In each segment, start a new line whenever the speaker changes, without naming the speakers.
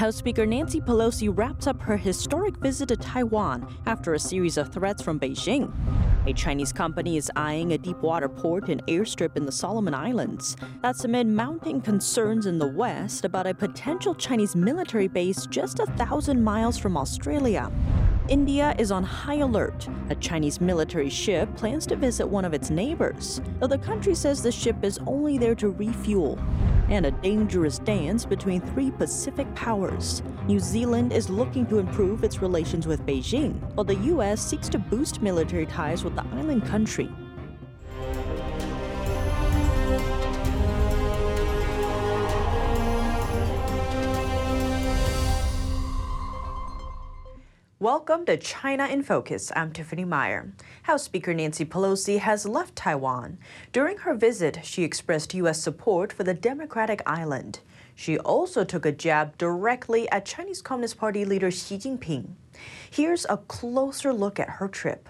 House Speaker Nancy Pelosi wraps up her historic visit to Taiwan after a series of threats from Beijing. A Chinese company is eyeing a deep-water port and airstrip in the Solomon Islands. That's amid mounting concerns in the West about a potential Chinese military base just a thousand miles from Australia. India is on high alert. A Chinese military ship plans to visit one of its neighbors, though the country says the ship is only there to refuel. And a dangerous dance between three Pacific powers. New Zealand is looking to improve its relations with Beijing, while the U.S. seeks to boost military ties with the island country. Welcome to China in Focus. I'm Tiffany Meyer. House Speaker Nancy Pelosi has left Taiwan. During her visit, she expressed U.S. support for the democratic island. She also took a jab directly at Chinese Communist Party leader Xi Jinping. Here's a closer look at her trip.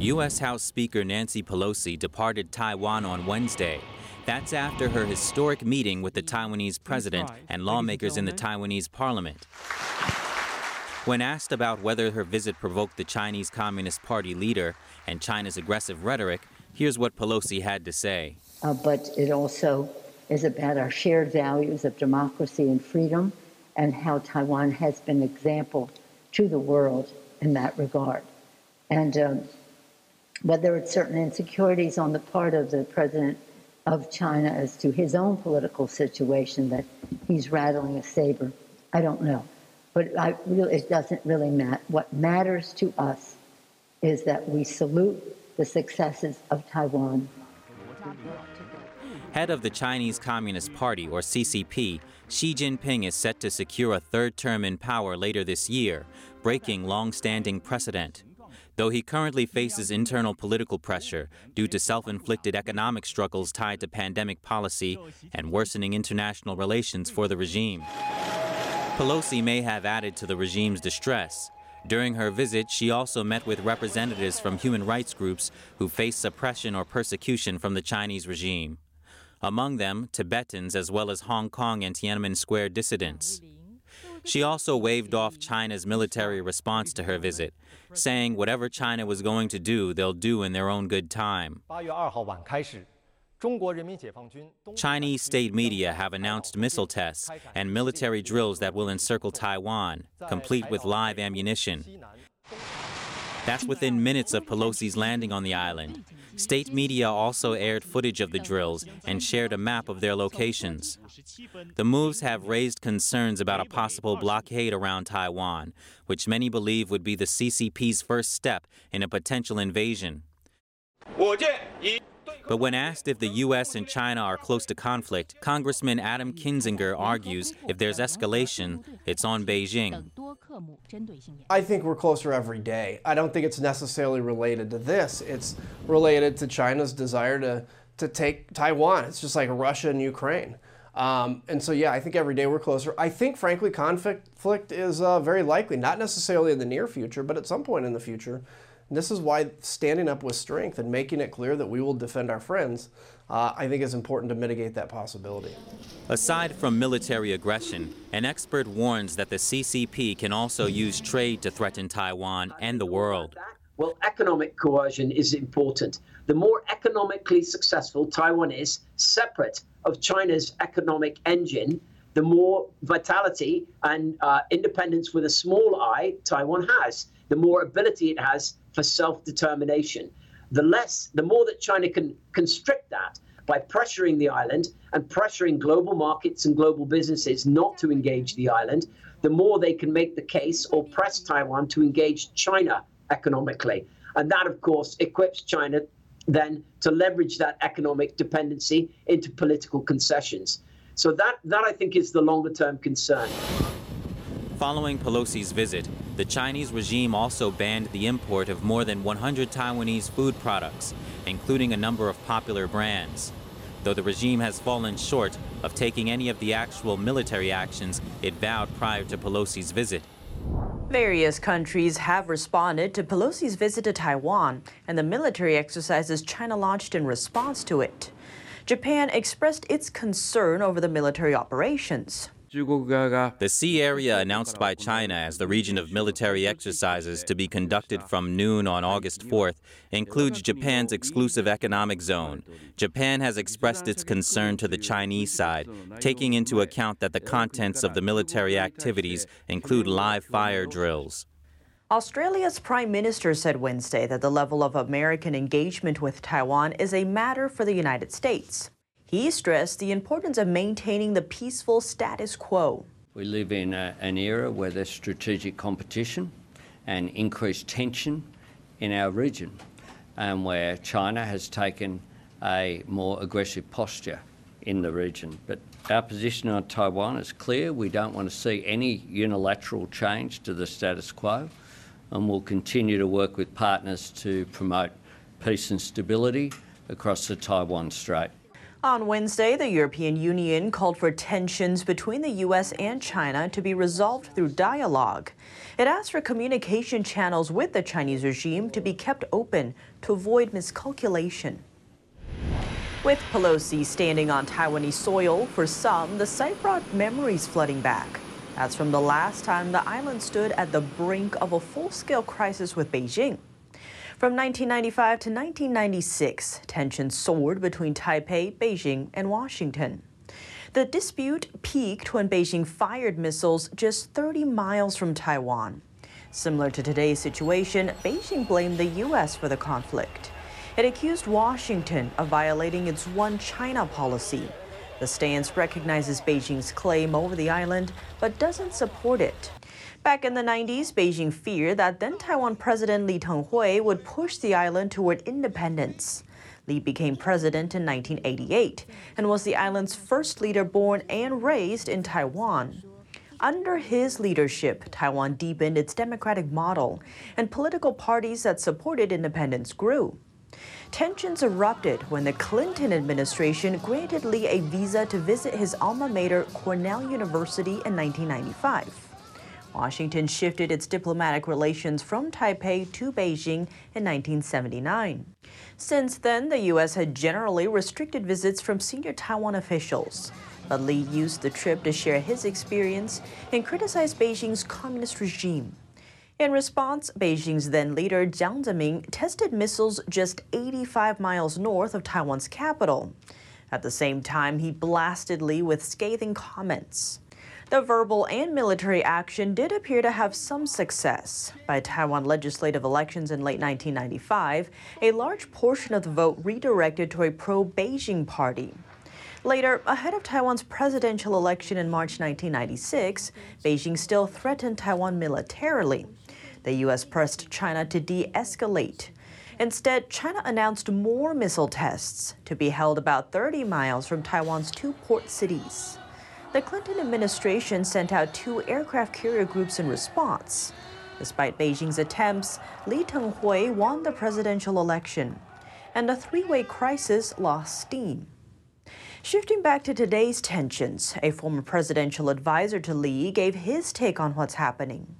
U.S. House Speaker Nancy Pelosi departed Taiwan on Wednesday. That's after her historic meeting with the Taiwanese president and lawmakers in the Taiwanese parliament. When asked about whether her visit provoked the Chinese Communist Party leader and China's aggressive rhetoric, here's what Pelosi had to say.
Uh, but it also is about our shared values of democracy and freedom and how Taiwan has been an example to the world in that regard. And um, whether it's certain insecurities on the part of the president of China as to his own political situation that he's rattling a saber, I don't know. But I really, it doesn't really matter. What matters to us is that we salute the successes of Taiwan.
Head of the Chinese Communist Party, or CCP, Xi Jinping is set to secure a third term in power later this year, breaking long standing precedent. Though he currently faces internal political pressure due to self inflicted economic struggles tied to pandemic policy and worsening international relations for the regime. Pelosi may have added to the regime's distress. During her visit, she also met with representatives from human rights groups who face suppression or persecution from the Chinese regime. Among them, Tibetans as well as Hong Kong and Tiananmen Square dissidents. She also waved off China's military response to her visit, saying whatever China was going to do, they'll do in their own good time. Chinese state media have announced missile tests and military drills that will encircle Taiwan, complete with live ammunition. That's within minutes of Pelosi's landing on the island. State media also aired footage of the drills and shared a map of their locations. The moves have raised concerns about a possible blockade around Taiwan, which many believe would be the CCP's first step in a potential invasion. But when asked if the U.S. and China are close to conflict, Congressman Adam Kinzinger argues if there's escalation, it's on Beijing.
I think we're closer every day. I don't think it's necessarily related to this. It's related to China's desire to, to take Taiwan. It's just like Russia and Ukraine. Um, and so, yeah, I think every day we're closer. I think, frankly, conflict is uh, very likely, not necessarily in the near future, but at some point in the future. And this is why standing up with strength and making it clear that we will defend our friends, uh, I think is important to mitigate that possibility.
Aside from military aggression, an expert warns that the CCP can also use trade to threaten Taiwan and the world.
Well, economic coercion is important. The more economically successful Taiwan is, separate of China's economic engine, the more vitality and uh, independence with a small i Taiwan has, the more ability it has for self determination. The less, the more that China can constrict that by pressuring the island and pressuring global markets and global businesses not to engage the island, the more they can make the case or press Taiwan to engage China economically. And that, of course, equips China then to leverage that economic dependency into political concessions. So that, that I think is the longer term concern.
Following Pelosi's visit, the Chinese regime also banned the import of more than 100 Taiwanese food products, including a number of popular brands. Though the regime has fallen short of taking any of the actual military actions it vowed prior to Pelosi's visit.
Various countries have responded to Pelosi's visit to Taiwan and the military exercises China launched in response to it. Japan expressed its concern over the military operations.
The sea area announced by China as the region of military exercises to be conducted from noon on August 4th includes Japan's exclusive economic zone. Japan has expressed its concern to the Chinese side, taking into account that the contents of the military activities include live fire drills.
Australia's Prime Minister said Wednesday that the level of American engagement with Taiwan is a matter for the United States. He stressed the importance of maintaining the peaceful status quo.
We live in a, an era where there's strategic competition and increased tension in our region, and where China has taken a more aggressive posture in the region. But our position on Taiwan is clear. We don't want to see any unilateral change to the status quo, and we'll continue to work with partners to promote peace and stability across the Taiwan Strait.
On Wednesday, the European Union called for tensions between the U.S. and China to be resolved through dialogue. It asked for communication channels with the Chinese regime to be kept open to avoid miscalculation. With Pelosi standing on Taiwanese soil, for some, the sight brought memories flooding back. That's from the last time the island stood at the brink of a full scale crisis with Beijing. From 1995 to 1996, tensions soared between Taipei, Beijing, and Washington. The dispute peaked when Beijing fired missiles just 30 miles from Taiwan. Similar to today's situation, Beijing blamed the U.S. for the conflict. It accused Washington of violating its one China policy. The stance recognizes Beijing's claim over the island, but doesn't support it. Back in the 90s, Beijing feared that then Taiwan President Lee Teng-hui would push the island toward independence. Lee became president in 1988 and was the island's first leader born and raised in Taiwan. Under his leadership, Taiwan deepened its democratic model, and political parties that supported independence grew. Tensions erupted when the Clinton administration granted Lee a visa to visit his alma mater, Cornell University, in 1995. Washington shifted its diplomatic relations from Taipei to Beijing in 1979. Since then, the U.S. had generally restricted visits from senior Taiwan officials. But Lee used the trip to share his experience and criticize Beijing's communist regime. In response, Beijing's then leader Jiang Zemin tested missiles just 85 miles north of Taiwan's capital. At the same time, he blasted Lee with scathing comments. The verbal and military action did appear to have some success. By Taiwan legislative elections in late 1995, a large portion of the vote redirected to a pro Beijing party. Later, ahead of Taiwan's presidential election in March 1996, Beijing still threatened Taiwan militarily. The U.S. pressed China to de escalate. Instead, China announced more missile tests to be held about 30 miles from Taiwan's two port cities. The Clinton administration sent out two aircraft carrier groups in response. Despite Beijing's attempts, Lee Teng-hui won the presidential election, and the three-way crisis lost steam. Shifting back to today's tensions, a former presidential advisor to Lee gave his take on what's happening.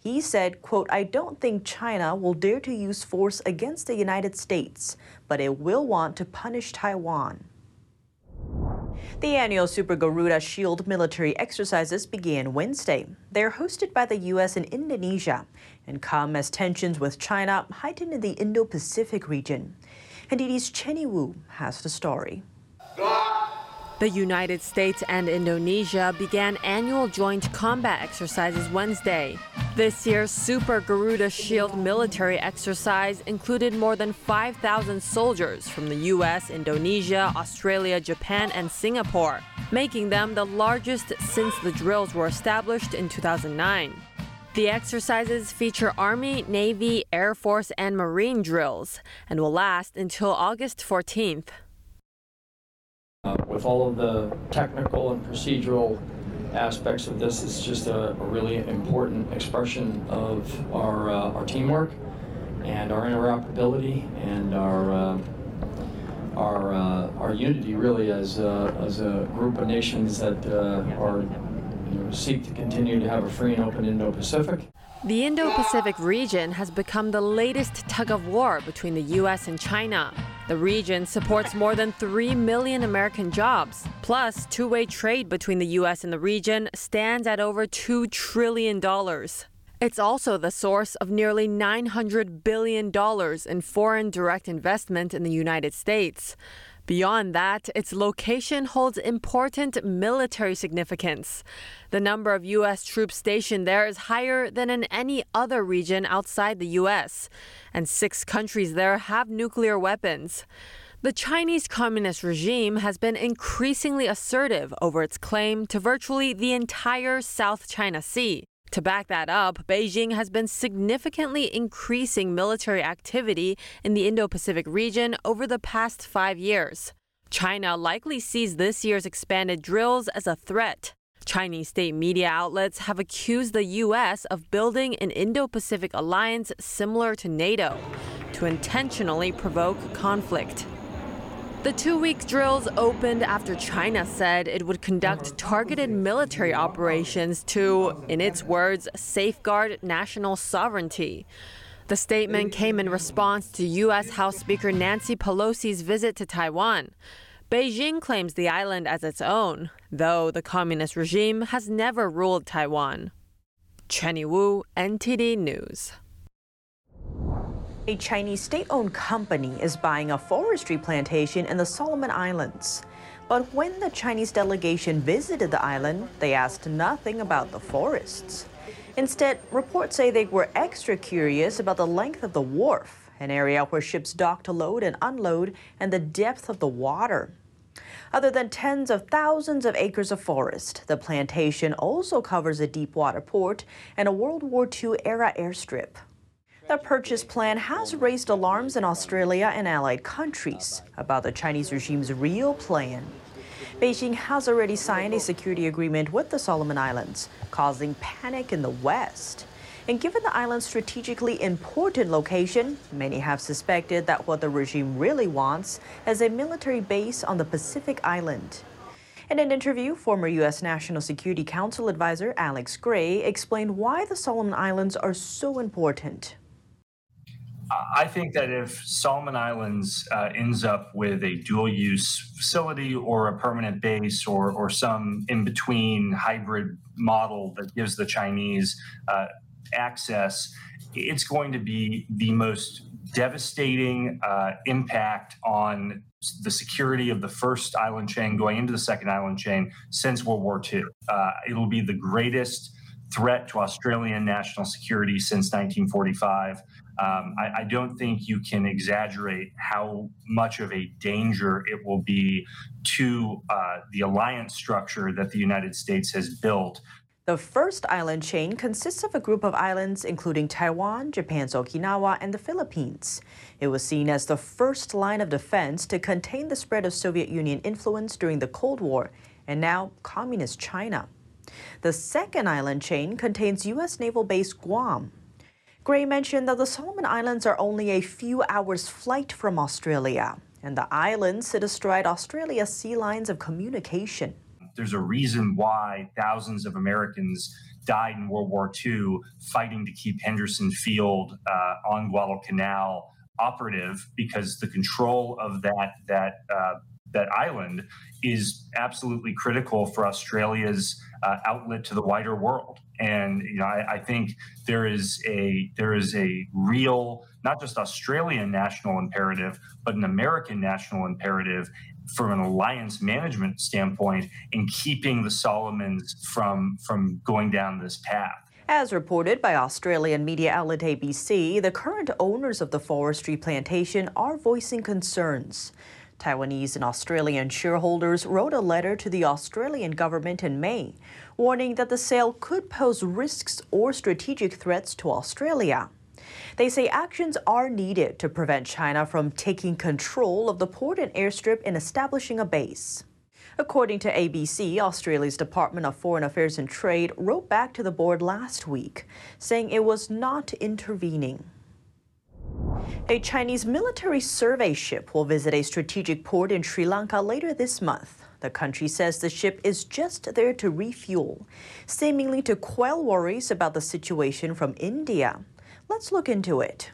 He said, quote, I don't think China will dare to use force against the United States, but it will want to punish Taiwan. The annual Super Garuda Shield military exercises began Wednesday. They are hosted by the U.S. and Indonesia and come as tensions with China heighten in the Indo Pacific region. NTD's Chenny Wu has the story.
The United States and Indonesia began annual joint combat exercises Wednesday. This year's Super Garuda Shield military exercise included more than 5,000 soldiers from the US, Indonesia, Australia, Japan, and Singapore, making them the largest since the drills were established in 2009. The exercises feature Army, Navy, Air Force, and Marine drills and will last until August 14th.
Uh, with all of the technical and procedural aspects of this, it's just a, a really important expression of our, uh, our teamwork and our interoperability and our, uh, our, uh, our unity really as, as a group of nations that uh, are, you know, seek to continue to have a free and open Indo-Pacific.
The Indo Pacific region has become the latest tug of war between the U.S. and China. The region supports more than 3 million American jobs. Plus, two way trade between the U.S. and the region stands at over $2 trillion. It's also the source of nearly $900 billion in foreign direct investment in the United States. Beyond that, its location holds important military significance. The number of U.S. troops stationed there is higher than in any other region outside the U.S., and six countries there have nuclear weapons. The Chinese Communist regime has been increasingly assertive over its claim to virtually the entire South China Sea. To back that up, Beijing has been significantly increasing military activity in the Indo Pacific region over the past five years. China likely sees this year's expanded drills as a threat. Chinese state media outlets have accused the U.S. of building an Indo Pacific alliance similar to NATO to intentionally provoke conflict. The two week drills opened after China said it would conduct targeted military operations to, in its words, safeguard national sovereignty. The statement came in response to U.S. House Speaker Nancy Pelosi's visit to Taiwan. Beijing claims the island as its own, though the communist regime has never ruled Taiwan. Chenny Wu, NTD News.
A Chinese state owned company is buying a forestry plantation in the Solomon Islands. But when the Chinese delegation visited the island, they asked nothing about the forests. Instead, reports say they were extra curious about the length of the wharf, an area where ships dock to load and unload, and the depth of the water. Other than tens of thousands of acres of forest, the plantation also covers a deep water port and a World War II era airstrip. The purchase plan has raised alarms in Australia and allied countries about the Chinese regime's real plan. Beijing has already signed a security agreement with the Solomon Islands, causing panic in the West. And given the island's strategically important location, many have suspected that what the regime really wants is a military base on the Pacific island. In an interview, former U.S. National Security Council advisor Alex Gray explained why the Solomon Islands are so important.
I think that if Solomon Islands uh, ends up with a dual use facility or a permanent base or, or some in between hybrid model that gives the Chinese uh, access, it's going to be the most devastating uh, impact on the security of the first island chain going into the second island chain since World War II. Uh, it'll be the greatest threat to Australian national security since 1945 um, I, I, don't think you can exaggerate how much of a danger it will be to uh, the alliance structure that the United States has built.
The first island chain consists of a group of islands including Taiwan, Japan's Okinawa, and the Philippines. It was seen as the first line of defense to contain the spread of Soviet Union influence during the Cold War and now Communist China. The second island chain contains U.S. naval base Guam, Gray mentioned that the Solomon Islands are only a few hours' flight from Australia, and the islands sit astride Australia's sea lines of communication.
There's a reason why thousands of Americans died in World War II fighting to keep Henderson Field uh, on Guadalcanal operative because the control of that that uh, that island is absolutely critical for Australia's uh, outlet to the wider world. And you know, I, I, think there is a there is a real not just Australian national imperative, but an American national imperative from an alliance management standpoint in keeping the Solomons from from going down this path.
As reported by Australian media outlet ABC, the current owners of the forestry plantation are voicing concerns. Taiwanese and Australian shareholders wrote a letter to the Australian government in May, warning that the sale could pose risks or strategic threats to Australia. They say actions are needed to prevent China from taking control of the port and airstrip and establishing a base. According to ABC, Australia's Department of Foreign Affairs and Trade wrote back to the board last week, saying it was not intervening. A Chinese military survey ship will visit a strategic port in Sri Lanka later this month. The country says the ship is just there to refuel, seemingly to quell worries about the situation from India. Let's look into it.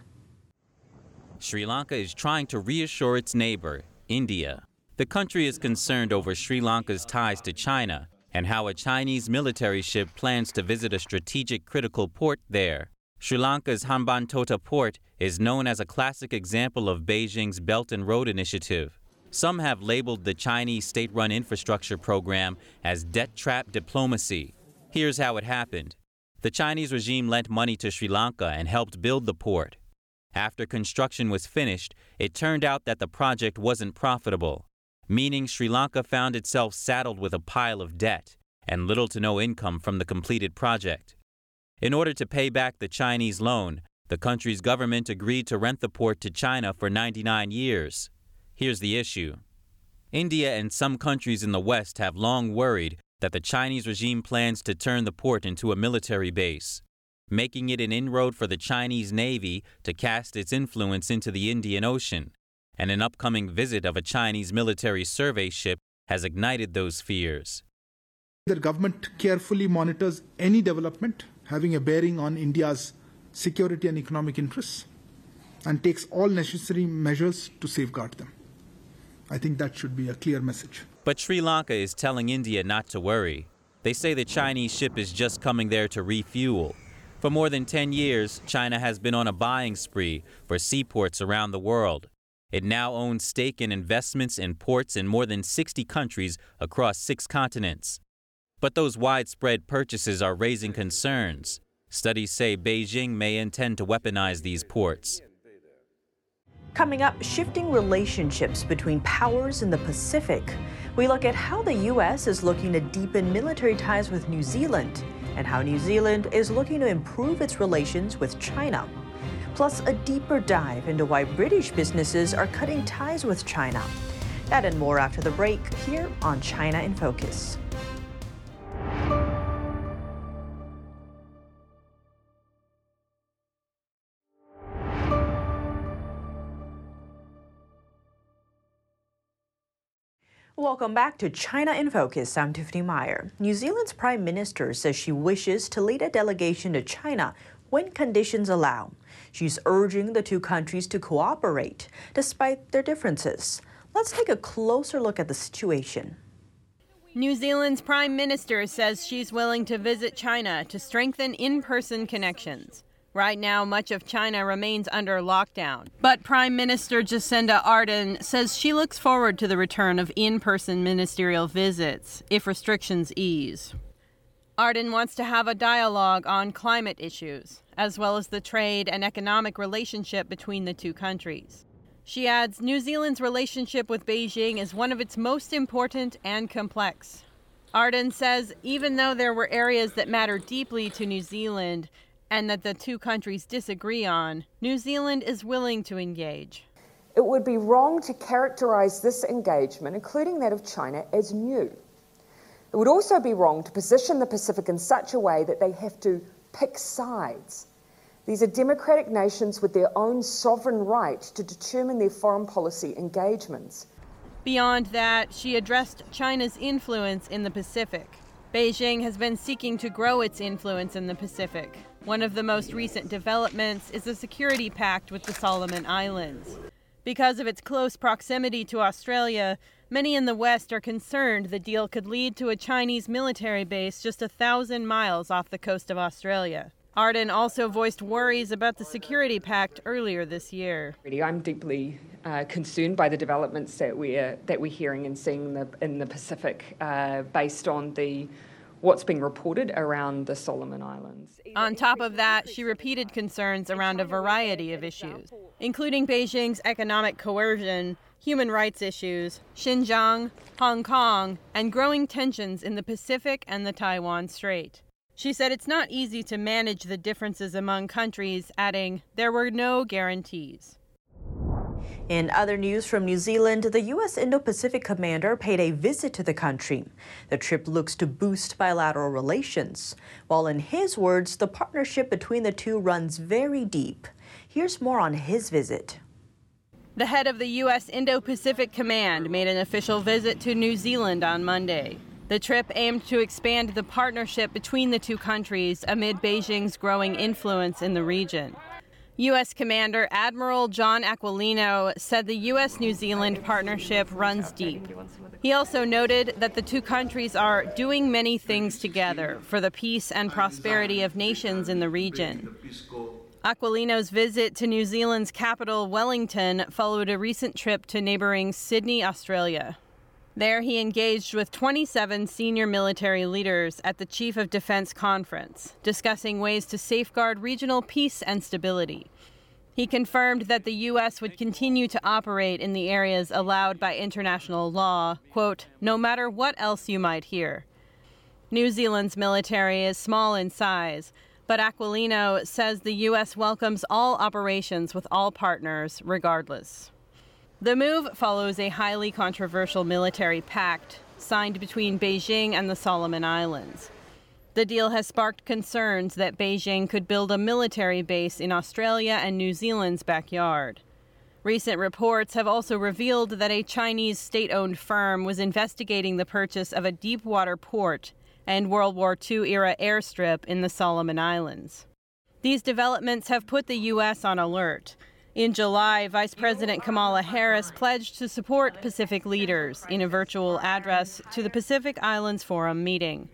Sri Lanka is trying to reassure its neighbor, India. The country is concerned over Sri Lanka's ties to China and how a Chinese military ship plans to visit a strategic critical port there. Sri Lanka's Hambantota port is known as a classic example of Beijing's Belt and Road Initiative. Some have labeled the Chinese state run infrastructure program as debt trap diplomacy. Here's how it happened the Chinese regime lent money to Sri Lanka and helped build the port. After construction was finished, it turned out that the project wasn't profitable, meaning Sri Lanka found itself saddled with a pile of debt and little to no income from the completed project. In order to pay back the Chinese loan, the country's government agreed to rent the port to China for 99 years. Here's the issue India and some countries in the West have long worried that the Chinese regime plans to turn the port into a military base, making it an inroad for the Chinese Navy to cast its influence into the Indian Ocean. And an upcoming visit of a Chinese military survey ship has ignited those fears.
The government carefully monitors any development having a bearing on India's security and economic interests and takes all necessary measures to safeguard them. I think that should be a clear message.
But Sri Lanka is telling India not to worry. They say the Chinese ship is just coming there to refuel. For more than 10 years, China has been on a buying spree for seaports around the world. It now owns stake in investments in ports in more than 60 countries across six continents. But those widespread purchases are raising concerns. Studies say Beijing may intend to weaponize these ports.
Coming up, shifting relationships between powers in the Pacific. We look at how the U.S. is looking to deepen military ties with New Zealand and how New Zealand is looking to improve its relations with China. Plus, a deeper dive into why British businesses are cutting ties with China. That and more after the break here on China in Focus. Welcome back to China in Focus. I'm Tiffany Meyer. New Zealand's Prime Minister says she wishes to lead a delegation to China when conditions allow. She's urging the two countries to cooperate despite their differences. Let's take a closer look at the situation.
New Zealand's Prime Minister says she's willing to visit China to strengthen in person connections. Right now, much of China remains under lockdown. But Prime Minister Jacinda Ardern says she looks forward to the return of in person ministerial visits if restrictions ease. Ardern wants to have a dialogue on climate issues, as well as the trade and economic relationship between the two countries. She adds New Zealand's relationship with Beijing is one of its most important and complex. Ardern says even though there were areas that matter deeply to New Zealand, and that the two countries disagree on, New Zealand is willing to engage.
It would be wrong to characterise this engagement, including that of China, as new. It would also be wrong to position the Pacific in such a way that they have to pick sides. These are democratic nations with their own sovereign right to determine their foreign policy engagements.
Beyond that, she addressed China's influence in the Pacific. Beijing has been seeking to grow its influence in the Pacific. One of the most recent developments is the security pact with the Solomon Islands. Because of its close proximity to Australia, many in the West are concerned the deal could lead to a Chinese military base just a thousand miles off the coast of Australia. Ardern also voiced worries about the security pact earlier this year.
I'm deeply uh, concerned by the developments that we're that we're hearing and seeing in the, in the Pacific, uh, based on the what's being reported around the Solomon Islands.
On top of that, she repeated concerns around a variety of issues, including Beijing's economic coercion, human rights issues, Xinjiang, Hong Kong, and growing tensions in the Pacific and the Taiwan Strait. She said it's not easy to manage the differences among countries, adding, there were no guarantees.
In other news from New Zealand, the U.S. Indo Pacific commander paid a visit to the country. The trip looks to boost bilateral relations. While, in his words, the partnership between the two runs very deep. Here's more on his visit.
The head of the U.S. Indo Pacific Command made an official visit to New Zealand on Monday. The trip aimed to expand the partnership between the two countries amid Beijing's growing influence in the region. U.S. Commander Admiral John Aquilino said the U.S. New Zealand partnership runs deep. He also noted that the two countries are doing many things together for the peace and prosperity of nations in the region. Aquilino's visit to New Zealand's capital, Wellington, followed a recent trip to neighboring Sydney, Australia. There, he engaged with 27 senior military leaders at the Chief of Defense Conference, discussing ways to safeguard regional peace and stability. He confirmed that the U.S. would continue to operate in the areas allowed by international law, quote, no matter what else you might hear. New Zealand's military is small in size, but Aquilino says the U.S. welcomes all operations with all partners, regardless. The move follows a highly controversial military pact signed between Beijing and the Solomon Islands. The deal has sparked concerns that Beijing could build a military base in Australia and New Zealand's backyard. Recent reports have also revealed that a Chinese state owned firm was investigating the purchase of a deep water port and World War II era airstrip in the Solomon Islands. These developments have put the U.S. on alert in July, Vice President Kamala Harris pledged to support Pacific leaders in a virtual address to the Pacific Islands Forum meeting.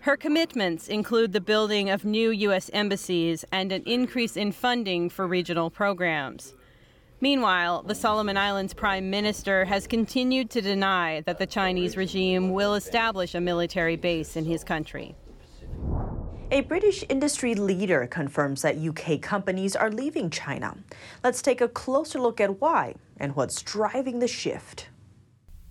Her commitments include the building of new U.S. embassies and an increase in funding for regional programs. Meanwhile, the Solomon Islands Prime Minister has continued to deny that the Chinese regime will establish a military base in his country.
A British industry leader confirms that UK companies are leaving China. Let's take a closer look at why and what's driving the shift.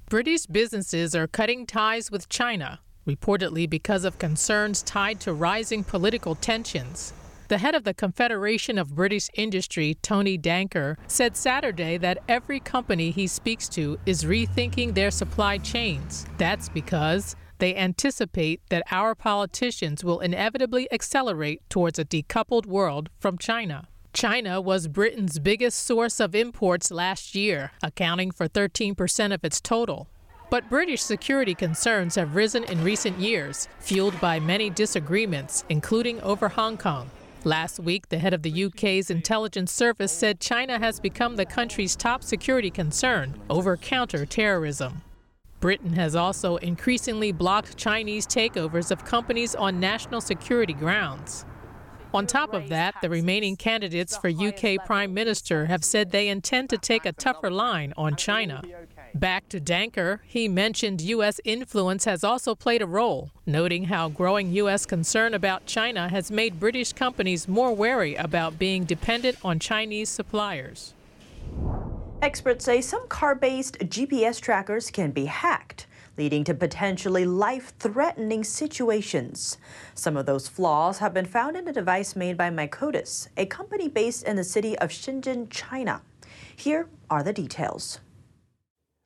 British businesses are cutting ties with China, reportedly because of concerns tied to rising political tensions. The head of the Confederation of British Industry, Tony Danker, said Saturday that every company he speaks to is rethinking their supply chains. That's because they anticipate that our politicians will inevitably accelerate towards a decoupled world from China. China was Britain's biggest source of imports last year, accounting for 13% of its total. But British security concerns have risen in recent years, fueled by many disagreements, including over Hong Kong. Last week, the head of the UK's intelligence service said China has become the country's top security concern over counter-terrorism. Britain has also increasingly blocked Chinese takeovers of companies on national security grounds. On top of that, the remaining candidates for UK Prime Minister have said they intend to take a tougher line on China. Back to Danker, he mentioned U.S. influence has also played a role, noting how growing U.S. concern about China has made British companies more wary about being dependent on Chinese suppliers.
Experts say some car based GPS trackers can be hacked, leading to potentially life threatening situations. Some of those flaws have been found in a device made by MiCODUS, a company based in the city of Shenzhen, China. Here are the details.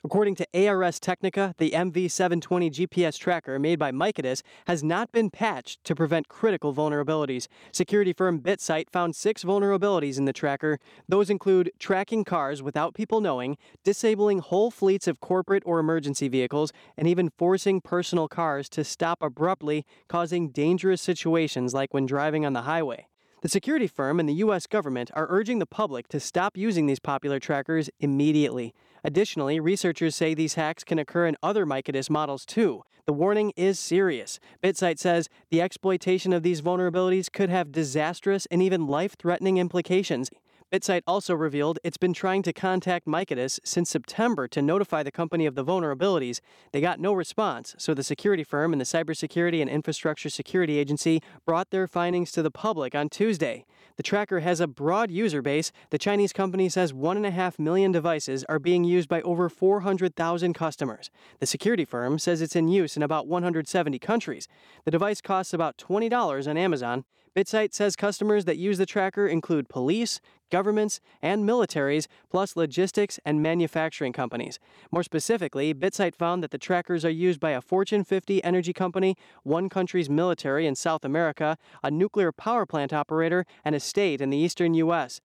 According to Ars Technica, the MV720 GPS tracker made by MiCODUS has not been patched to prevent critical vulnerabilities. Security firm BitSight found six vulnerabilities in the tracker. Those include tracking cars without people knowing, disabling whole fleets of corporate or emergency vehicles, and even forcing personal cars to stop abruptly, causing dangerous situations like when driving on the highway. The security firm and the U.S. government are urging the public to stop using these popular trackers immediately. Additionally, researchers say these hacks can occur in other MiCODUS models too. The warning is serious. BitSight says the exploitation of these vulnerabilities could have disastrous and even life threatening implications. BitSight also revealed it's been trying to contact MiCODUS since September to notify the company of the vulnerabilities. They got no response, so the security firm and the Cybersecurity and Infrastructure Security Agency brought their findings to the public on Tuesday. The tracker has a broad user base. The Chinese company says 1.5 million devices are being used by over 400,000 customers. The security firm says it's in use in about 170 countries. The device costs about $20 on Amazon. BitSight says customers that use the tracker include police, governments, and militaries, plus logistics and manufacturing companies. More specifically, BitSight found that the trackers are used by a Fortune 50 energy company, one country's military in South America, a nuclear power plant operator, and a state in the eastern U.S.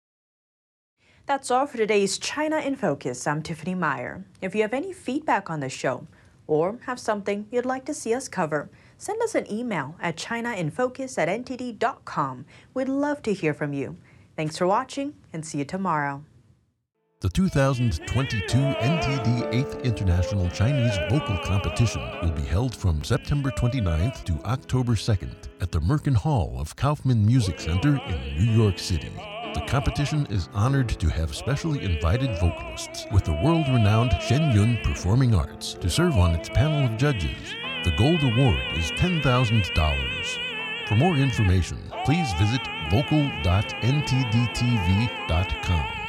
That's all for today's China in Focus. I'm Tiffany Meyer. If you have any feedback on the show or have something you'd like to see us cover, send us an email at chinainfocus at ntd.com. We'd love to hear from you.
Thanks for watching and see you tomorrow.
The 2022 NTD 8th International Chinese Vocal Competition will be held from September 29th to October 2nd at the Merkin Hall of Kaufman Music Center in New York City. The competition is honored to have specially invited vocalists with the world renowned Shen Yun Performing Arts to serve on its panel of judges. The Gold Award is $10,000. For more information, please visit vocal.ntdtv.com.